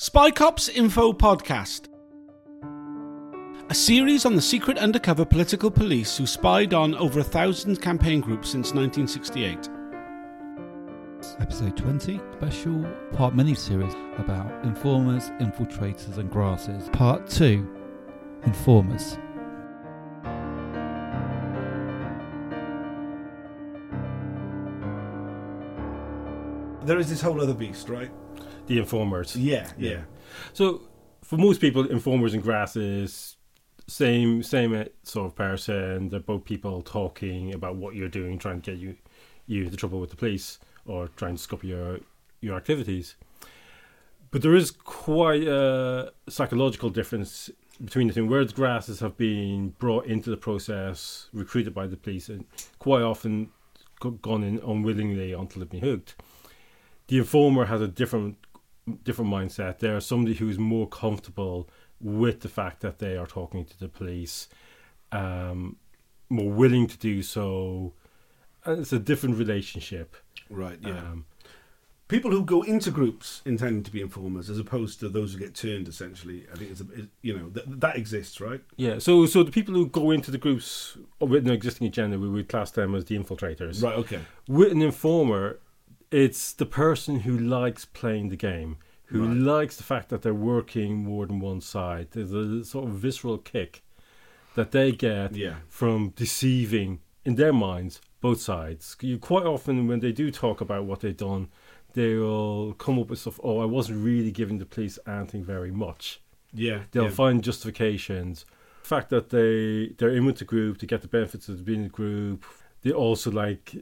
Spy Cops Info Podcast. A series on the secret undercover political police who spied on over a thousand campaign groups since 1968. Episode 20, special part mini series about informers, infiltrators, and grasses. Part 2 Informers. There is this whole other beast, right? The informers. Yeah, yeah. So for most people, informers and grasses, same same sort of person. They're both people talking about what you're doing, trying to get you you into trouble with the police or trying to scupper your your activities. But there is quite a psychological difference between the two. Whereas grasses have been brought into the process, recruited by the police, and quite often gone in unwillingly until they've been hooked. The informer has a different different mindset. They're somebody who's more comfortable with the fact that they are talking to the police, um, more willing to do so. And it's a different relationship. Right, yeah. Um, People who go into groups intending to be informers as opposed to those who get turned, essentially. I think it's, a, it, you know, that, that exists, right? yeah. So, so the people who go into the groups with an existing agenda, we would class them as the infiltrators. Right, okay. With an informer, it's the person who likes playing the game, who Right. likes the fact that they're working more than one side. There's a sort of visceral kick that they get Yeah. from deceiving, in their minds, both sides. You quite often, when they do talk about what they've done, they'll come up with stuff. Oh, I wasn't really giving the police anything very much. Yeah. They'll yeah. find justifications. The fact that they they're in with the group to get the benefits of being in the group. They also like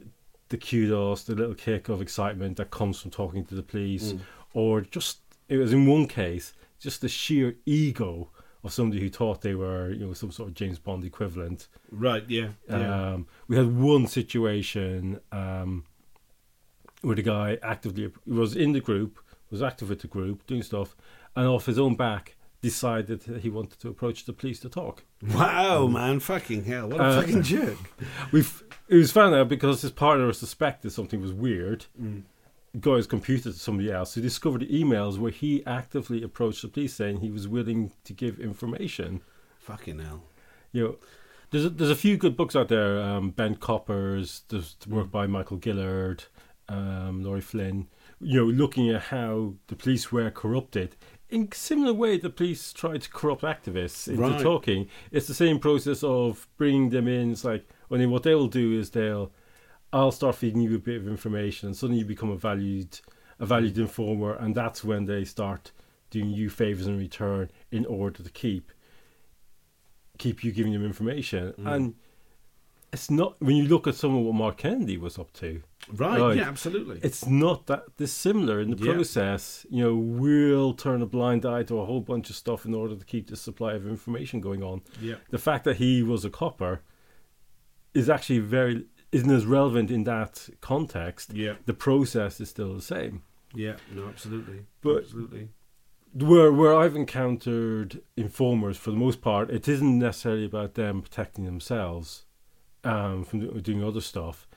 the kudos, the little kick of excitement that comes from talking to the police, Mm. or just it was in one case just the sheer ego of somebody who thought they were you know some sort of James Bond equivalent. Right, yeah. yeah. Um, we had one situation um, where the guy actively was in the group, was active with the group, doing stuff, and off his own back decided that he wanted to approach the police to talk. wow, man. Fucking hell. What a Uh, fucking jerk. We've it was found out because his partner suspected something was weird. Mm. Got his computer to somebody else who discovered emails where he actively approached the police saying he was willing to give information. Fucking hell. you know, there's a, there's a few good books out there. Um, Bent Coppers, there's the work by Michael Gillard, um, Laurie Flynn. You know, looking at how the police were corrupted in similar way the police tried to corrupt activists into Right. talking. It's the same process of bringing them in. It's like they, what they will do is they'll, I'll start feeding you a bit of information, and suddenly you become a valued a valued informer, and that's when they start doing you favors in return in order to keep keep you giving them information. Mm. And it's not when you look at some of what Mark Kennedy was up to, Right, Right. yeah, absolutely. it's not that dissimilar in the Yeah. process. You know, we'll turn a blind eye to a whole bunch of stuff in order to keep the supply of information going on. yeah. The fact that he was a copper is actually very isn't as relevant in that context. Yeah. The process is still the same. Yeah. No, absolutely. But- absolutely. where where I've encountered informers for the most part, it isn't necessarily about them protecting themselves um, from doing other stuff.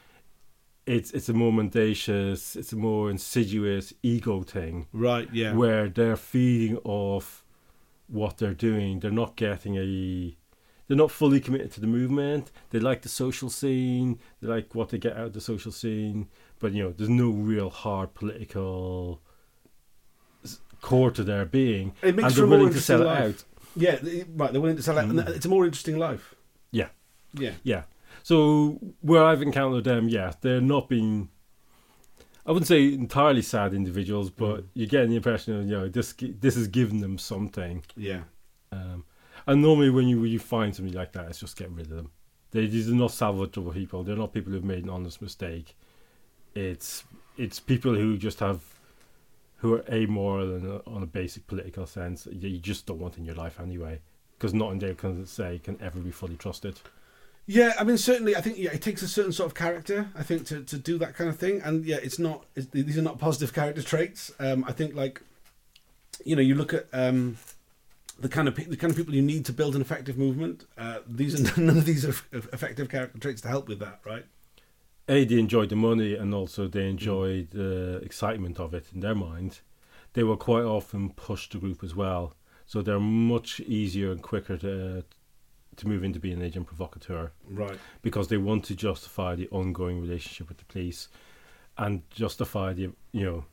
It's it's a more mendacious, it's a more insidious ego thing Right, yeah. where they're feeding off what they're doing. They're not getting a they're not fully committed to the movement. They like the social scene. They like what they get out of the social scene. But you know, there's no real hard political core to their being, It makes and they're willing to sell it out. Yeah, they- right. They're willing to sell out. and Mm. It's a more interesting life. Yeah. Yeah. Yeah. So where I've encountered them, yeah, they're not being. I wouldn't say entirely sad individuals, but Mm. you get the impression of you know this this has given them something. Yeah. Um, and normally, when you you find somebody like that, it's just get rid of them. They, these are not salvageable people. They're not people who've made an honest mistake. It's it's people who just have who are amoral and uh, on a basic political sense. that You just don't want in your life anyway, because not in there can say can ever be fully trusted. Yeah, I mean, certainly, I think yeah, it takes a certain sort of character, I think, to, to do that kind of thing. And yeah, it's not; it's, these are not positive character traits. Um, I think, like, you know, you look at um, the kind of the kind of people you need to build an effective movement. Uh, these are none of these are effective character traits to help with that, right? A, they enjoyed the money, and also they enjoyed the excitement of it in their mind. they will quite often push the group as well. So they're much easier and quicker to to move into being an agent provocateur Right. because they want to justify the ongoing relationship with the police and justify the you know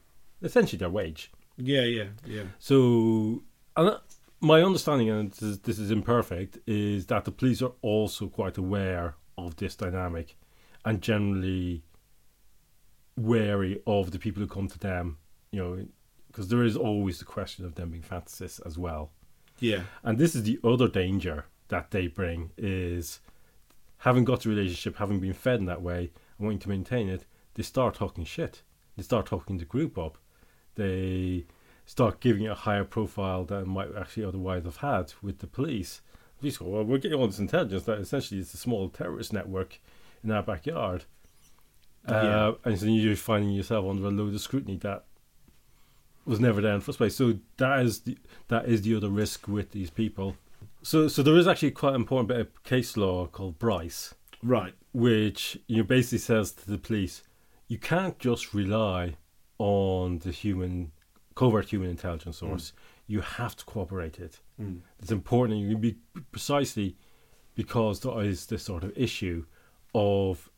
essentially their wage. Yeah, yeah, yeah. So, and uh, my understanding, and this is, this is imperfect, is that the police are also quite aware of this dynamic, and generally wary of the people who come to them. You know, because there is always the question of them being fantasists as well. Yeah. And this is the other danger that they bring is having got the relationship, having been fed in that way, and wanting to maintain it, they start talking shit. They start talking the group up. They start giving it a higher profile than it might actually otherwise have had with the police. The police go, well, we're getting all this intelligence that essentially it's a small terrorist network in our backyard. Yeah. Uh, and so you're finding yourself under a load of scrutiny that was never there in the first place. So that is the that is the other risk with these people. So so there is actually quite an important bit of case law called Bryce, Right. which you know, basically says to the police, you can't just rely on the human covert human intelligence source. You have to cooperate it. Mm. It's important. You can be precisely because there is this sort of issue of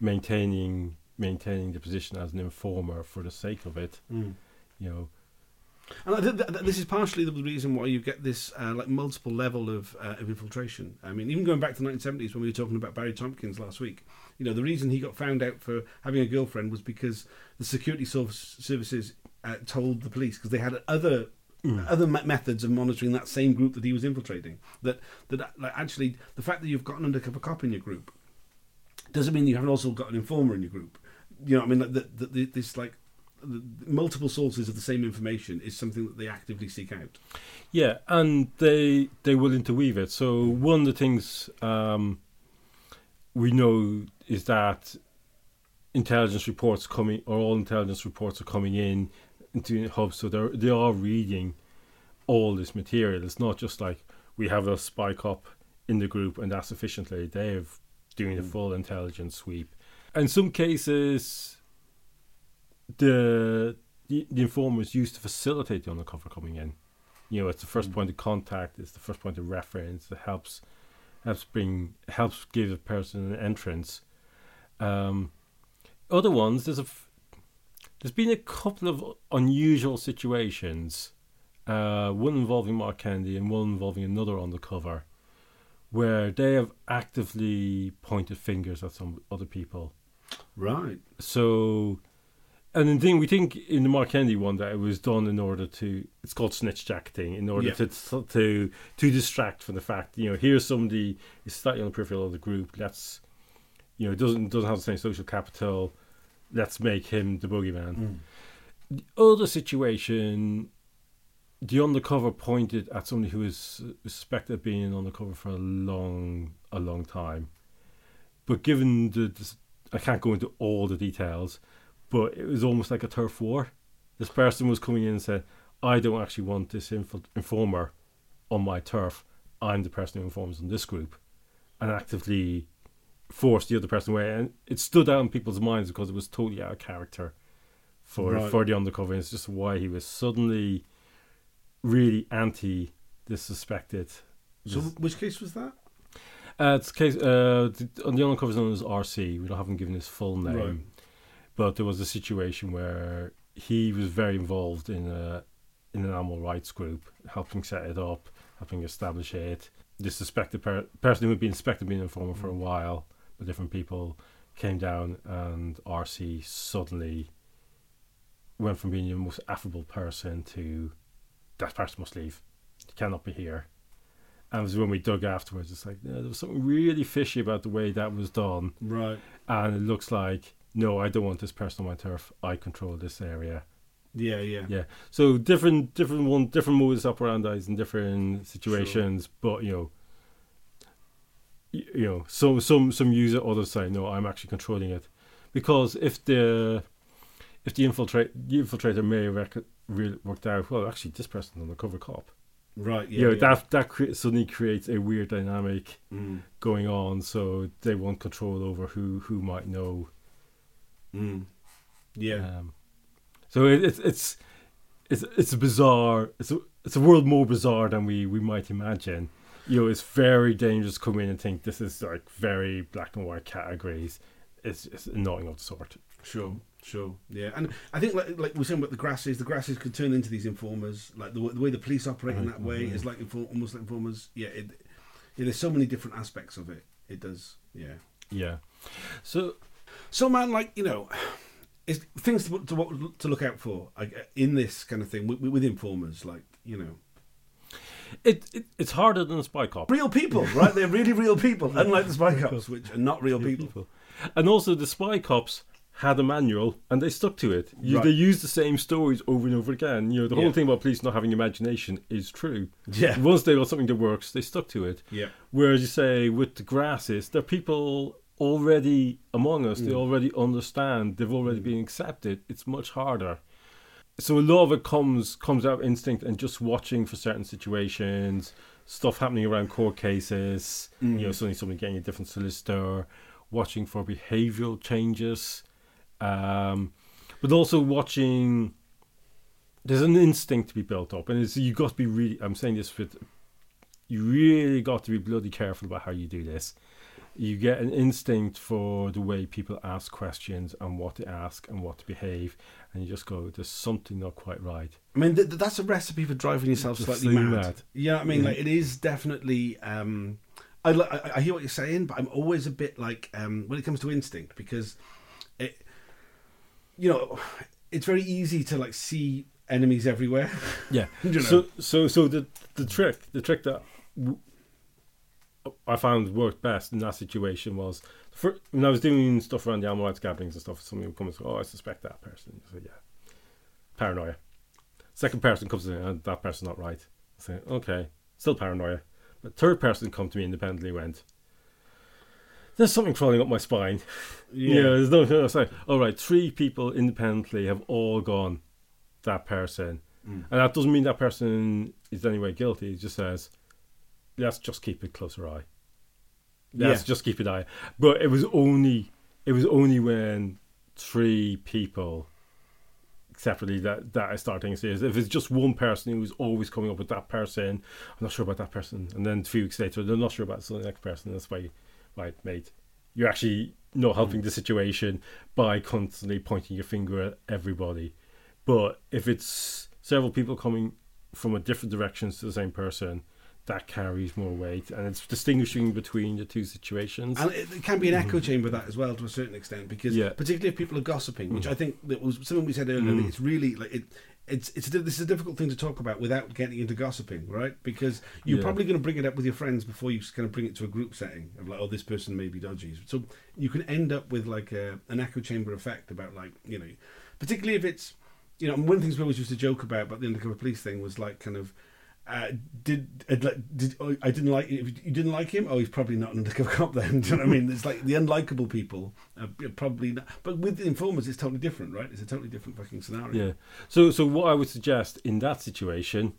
maintaining maintaining the position as an informer for the sake of it. Mm. You know, And I think that, that this is partially the reason why you get this uh, like multiple level of, uh, of infiltration. I mean, even going back to the 1970s when we were talking about Barry Tompkins last week, you know, the reason he got found out for having a girlfriend was because the security services uh, told the police because they had other other me- methods of monitoring that same group that he was infiltrating. That that like, actually the fact that you've got an undercover cop in your group doesn't mean you haven't also got an informer in your group. You know, what I mean, like the, the, the, this like multiple sources of the same information is something that they actively seek out. Yeah, and they they will interweave it. So one of the things um, we know is that intelligence reports coming, or all intelligence reports are coming in into hubs. So they they are reading all this material. It's not just like we have a spy cop in the group and that's sufficiently. They're doing a Mm. full intelligence sweep. In some cases, the the, the informers used to facilitate the undercover coming in. You know, it's the first Mm. point of contact. It's the first point of reference. It helps helps bring helps give a person an entrance. Um, other ones, there's a f- there's been a couple of unusual situations. Uh, one involving Mark Kennedy and one involving another undercover, where they have actively pointed fingers at some other people. Right. So, and the thing we think in the Mark Kennedy one that it was done in order to it's called snitch jacketing in order Yeah. to to to distract from the fact you know here's somebody is slightly on the peripheral of the group. Let's you know doesn't doesn't have the same social capital. Let's make him the boogeyman. Mm. The other situation, the undercover pointed at somebody who is suspected of being undercover for a long, a long time. But given the, the, I can't go into all the details, but it was almost like a turf war. This person was coming in and said, "I don't actually want this infil- informer on my turf. I'm the person who informs on this group," and actively forced the other person away. And it stood out in people's minds because it was totally out of character for Right. for the undercover. And it's just why he was suddenly really anti this suspected. So, this- which case was that? uh, it's case uh, the, on the undercover is known as RC. We don't haven't given his full name, Right. but there was a situation where he was very involved in a in an animal rights group, helping set it up, helping establish it. The suspected per- person who had been suspected being an informer for a while, but different people came down, and RC suddenly went from being the most affable person to that person must leave. Cannot be here. And it was when we dug afterwards, it's like yeah, there was something really fishy about the way that was done. Right. And it looks like, no, I don't want this person on my turf. I control this area. Yeah, yeah. Yeah. So different, different one, different modus operandi in different situations, but you know, you know, some some some use it, others say, no, I'm actually controlling it, because if the if the infiltrate the infiltrator may have rec- re- worked out, well, actually, this person's an undercover cop. Right. Yeah. you know, yeah. that that cre- suddenly creates a weird dynamic Mm. going on, so they want control over who who might know. Mm. Yeah. Um, so it, it's it's it's it's a bizarre. It's a it's a world more bizarre than we we might imagine. You know, it's very dangerous to come in and think this is like very black and white categories. It's it's annoying of the sort. Sure, sure, yeah, and I think like like we're saying about the grasses, the grasses could turn into these informers. Like the, the way the police operate in that mm-hmm. way is like inform- almost like informers. Yeah, it, yeah, there's so many different aspects of it. It does, yeah. Yeah. So So man, like you know, It's things to to, to look out for like, in this kind of thing with, with informers, like you know, it, it it's harder than a spy cop. real people, right? They're really real people, unlike the spy cops, which are not real people. And also, the spy cops had a manual and they stuck to it. You, Right. They used the same stories over and over again. You know, the Yeah. whole thing about police not having imagination is true. Yeah, Once they got something that works, they stuck to it. yeah, Whereas you say with the grasses, they're people already among us. They Mm. already understand. They've already been accepted. It's much harder. So a lot of it comes comes out of instinct and just watching for certain situations, stuff happening around court cases. Mm. You know, suddenly somebody getting a different solicitor, watching for behavioural changes, um, but also watching. There's an instinct to be built up, and it's, you got to be really. I'm saying this with you really got to be bloody careful about how you do this. You get an instinct for the way people ask questions and what to ask and what to behave, and you just go, "There's something not quite right." I mean, th- th- that's a recipe for driving yourself slightly mad. mad. Yeah, I mean, Yeah. like it is definitely. Um, I, I I hear what you're saying, but I'm always a bit like um, when it comes to instinct because it, you know, it's very easy to like see enemies everywhere. Yeah. You know? So, so, so the the trick, the trick that w- I found worked best in that situation was for, when I was doing stuff around the animal rights gatherings and stuff. Somebody would come and say, "Oh, I suspect that person." I said, "Yeah, paranoia." Second person comes in, and that person's not right. I say, "Okay, still paranoia." But third person come to me independently went. There's something crawling up my spine. Yeah, there's no. it's like, all right, three people independently have all gone that person, Mm. and that doesn't mean that person is anyway guilty. It just says, let's just keep a closer eye. Let's Yeah. just keep an eye. But it was only, it was only when three people separately that that I started thinking serious. If it's just one person who's always coming up with that person, I'm not sure about that person, and then few weeks later, they're not sure about the next person. That's why, right, mate, you're actually not helping the situation by constantly pointing your finger at everybody. But if it's several people coming from a different directions to the same person, that carries more weight, and it's distinguishing between the two situations. And it, it can be an echo chamber that as well to a certain extent because Yeah. particularly if people are gossiping, which Mm. I think that was something we said earlier. Mm. It's really like it. It's it's a, this is a difficult thing to talk about without getting into gossiping, right? Because you're Yeah. probably going to bring it up with your friends before you kind of bring it to a group setting of like, oh, this person may be dodgy. So you can end up with like a, an echo chamber effect about like you know, particularly if it's you know, one of the things we always used to joke about about the undercover police thing was like kind of. Uh, did did oh, I didn't like if you didn't like him? Oh, he's probably not an undercover cop then. Do you know what I mean? It's like the unlikable people are probably not. But with the informers, it's totally different, right? It's a totally different fucking scenario. Yeah. So so what I would suggest in that situation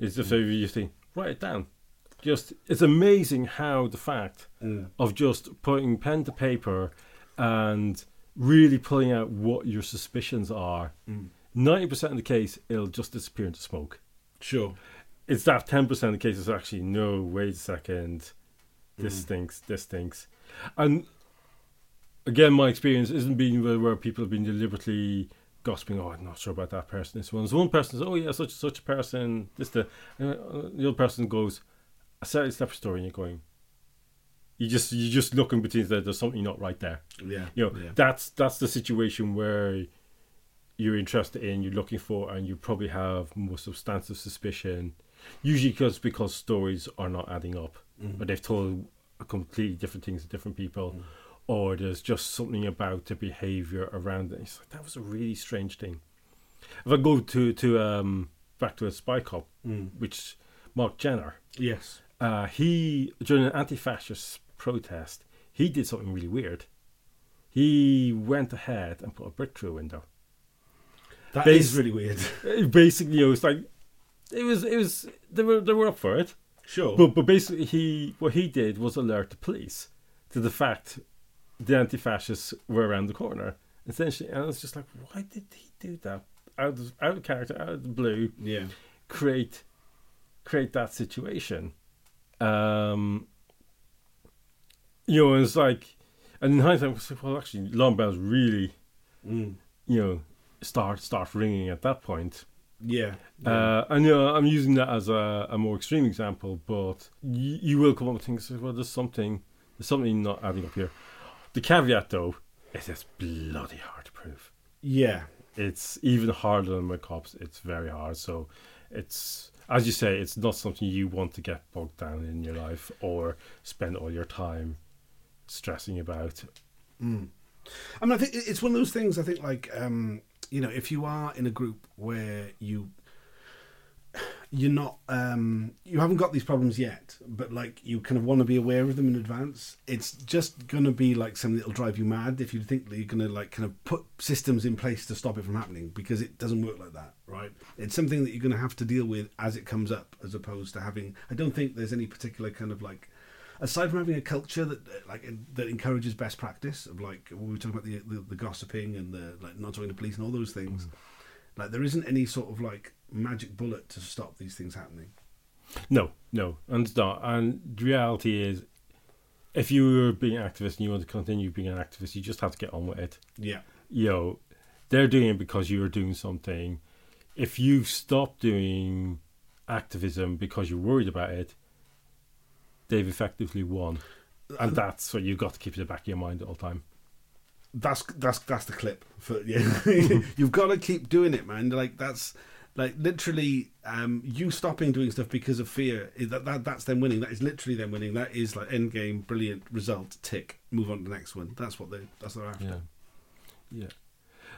is if you think write it down. Just it's amazing how the fact Mm. of just putting pen to paper and really pulling out what your suspicions are. Mm. Ninety percent of the case, it'll just disappear into smoke. Sure. It's that ten percent of the cases actually no. Wait a second, this Mm. stinks. This stinks. And again, my experience isn't being where, where people have been deliberately gossiping. Oh, I'm not sure about that person. This one. There's one person says, "Oh yeah, such and such a person." This the uh, the other person goes, "A slightly separate story," and you're going. You just you just looking between there. There's something not right there. Yeah. You know yeah. that's that's the situation where you're interested in, you're looking for, and you probably have more substantive suspicion. Usually, because because stories are not adding up, Mm. or they've told completely different things to different people, Mm. or there's just something about the behavior around it. It's like that was a really strange thing. If I go to to um back to a spy cop, Mm. which Mark Jenner, Yes. uh, he during an anti-fascist protest, he did something really weird. He went ahead and put a brick through a window. That Base- is really weird. Basically, it was like it was. It was. They were. They were up for it. Sure. But but basically, he what he did was alert the police to the fact the anti-fascists were around the corner. Essentially, and it's just like, why did he do that? out of, out of character, out of the blue, Yeah. create create that situation. Um, you know, it's like, and in hindsight, it's like, well, actually, alarm bells really, Mm. you know, start start ringing at that point. Yeah. Uh, and you know, I'm using that as a, a more extreme example, but you, you will come up with things. Well, there's something, there's something not adding up here. The caveat, though, is it's bloody hard to prove. yeah. It's even harder than with cops. It's very hard. So, it's as you say, it's not something you want to get bogged down in your life or spend all your time stressing about. Mm. I mean, I think it's one of those things. I think, like, um, you know, if you are in a group where you you're not, um, you haven't got these problems yet, but like you kind of want to be aware of them in advance. It's just gonna be like something that'll drive you mad if you think that you're gonna like kind of put systems in place to stop it from happening because it doesn't work like that, right? It's something that you're gonna have to deal with as it comes up, as opposed to having. I don't think there's any particular kind of like aside from having a culture that uh, like that encourages best practice of like we were talking about the, the the gossiping and the like not talking to police and all those things like there isn't any sort of like magic bullet to stop these things happening No, no, and it's not. And the reality is, if you were being an activist and you want to continue being an activist, you just have to get on with it. yeah You know, they're doing it because you're doing something. If you stop doing activism because you're worried about it, they've effectively won. And that's what you've got to keep in the back of your mind all the time. that's that's that's the clip for yeah. You've got to keep doing it man. Like that's like literally um you stopping doing stuff because of fear that, that that's them winning. That is literally them winning. That is like end game brilliant result tick move on to the next one. That's what they that's what they're after. Yeah, yeah.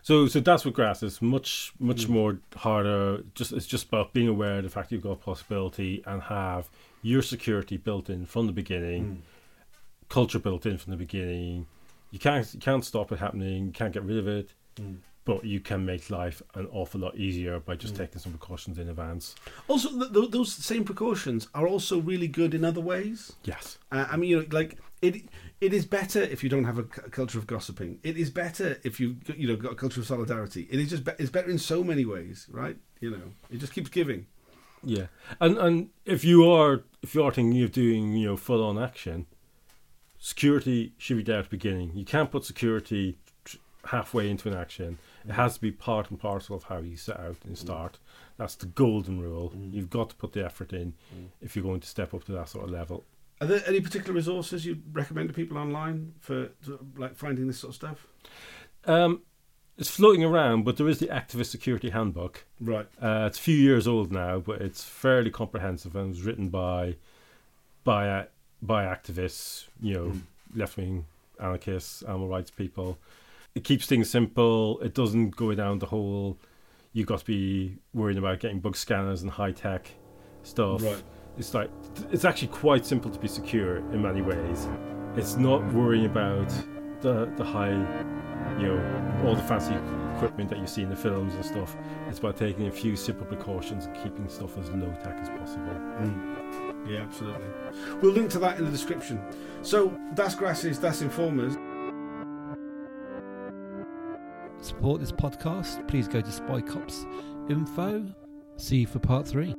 So, so that's what grass is much, much more harder. Just it's just about being aware of the fact you've got a possibility and have your security built in from the beginning, Mm. culture built in from the beginning. You can't, you can't stop it happening. You can't get rid of it, Mm. But you can make life an awful lot easier by Mm. just taking some precautions in advance. also th- th- those same precautions are also really good in other ways Yes. Uh, I mean, you know, like it. It is better if you don't have a culture of gossiping. It is better if you you know got a culture of solidarity. It is just be- it's better in so many ways, right? You know, it just keeps giving. Yeah, and and if you are if you are thinking of doing you know full on action, security should be there at the beginning. You can't put security halfway into an action. It has to be part and parcel of how you set out and start. That's the golden rule. Mm. You've got to put the effort in Mm. if you're going to step up to that sort of level. Are there any particular resources you'd recommend to people online for like finding this sort of stuff? Um, it's floating around, but there is the Activist Security Handbook. Right. Uh, it's a few years old now, but it's fairly comprehensive and was written by by uh, by activists, you know, Mm. left wing anarchists, animal rights people. It keeps things simple. It doesn't go down the whole. You've got to be worrying about getting bug scanners and high tech stuff. Right. It's like it's actually quite simple to be secure in many ways. It's not worrying about the the high, you know, all the fancy equipment that you see in the films and stuff. It's about taking a few simple precautions and keeping stuff as low tech as possible. Mm. Yeah, absolutely. We'll link to that in the description. So that's grasses, that's informers. Support this podcast, please go to Spy Cops Info. See you for part three.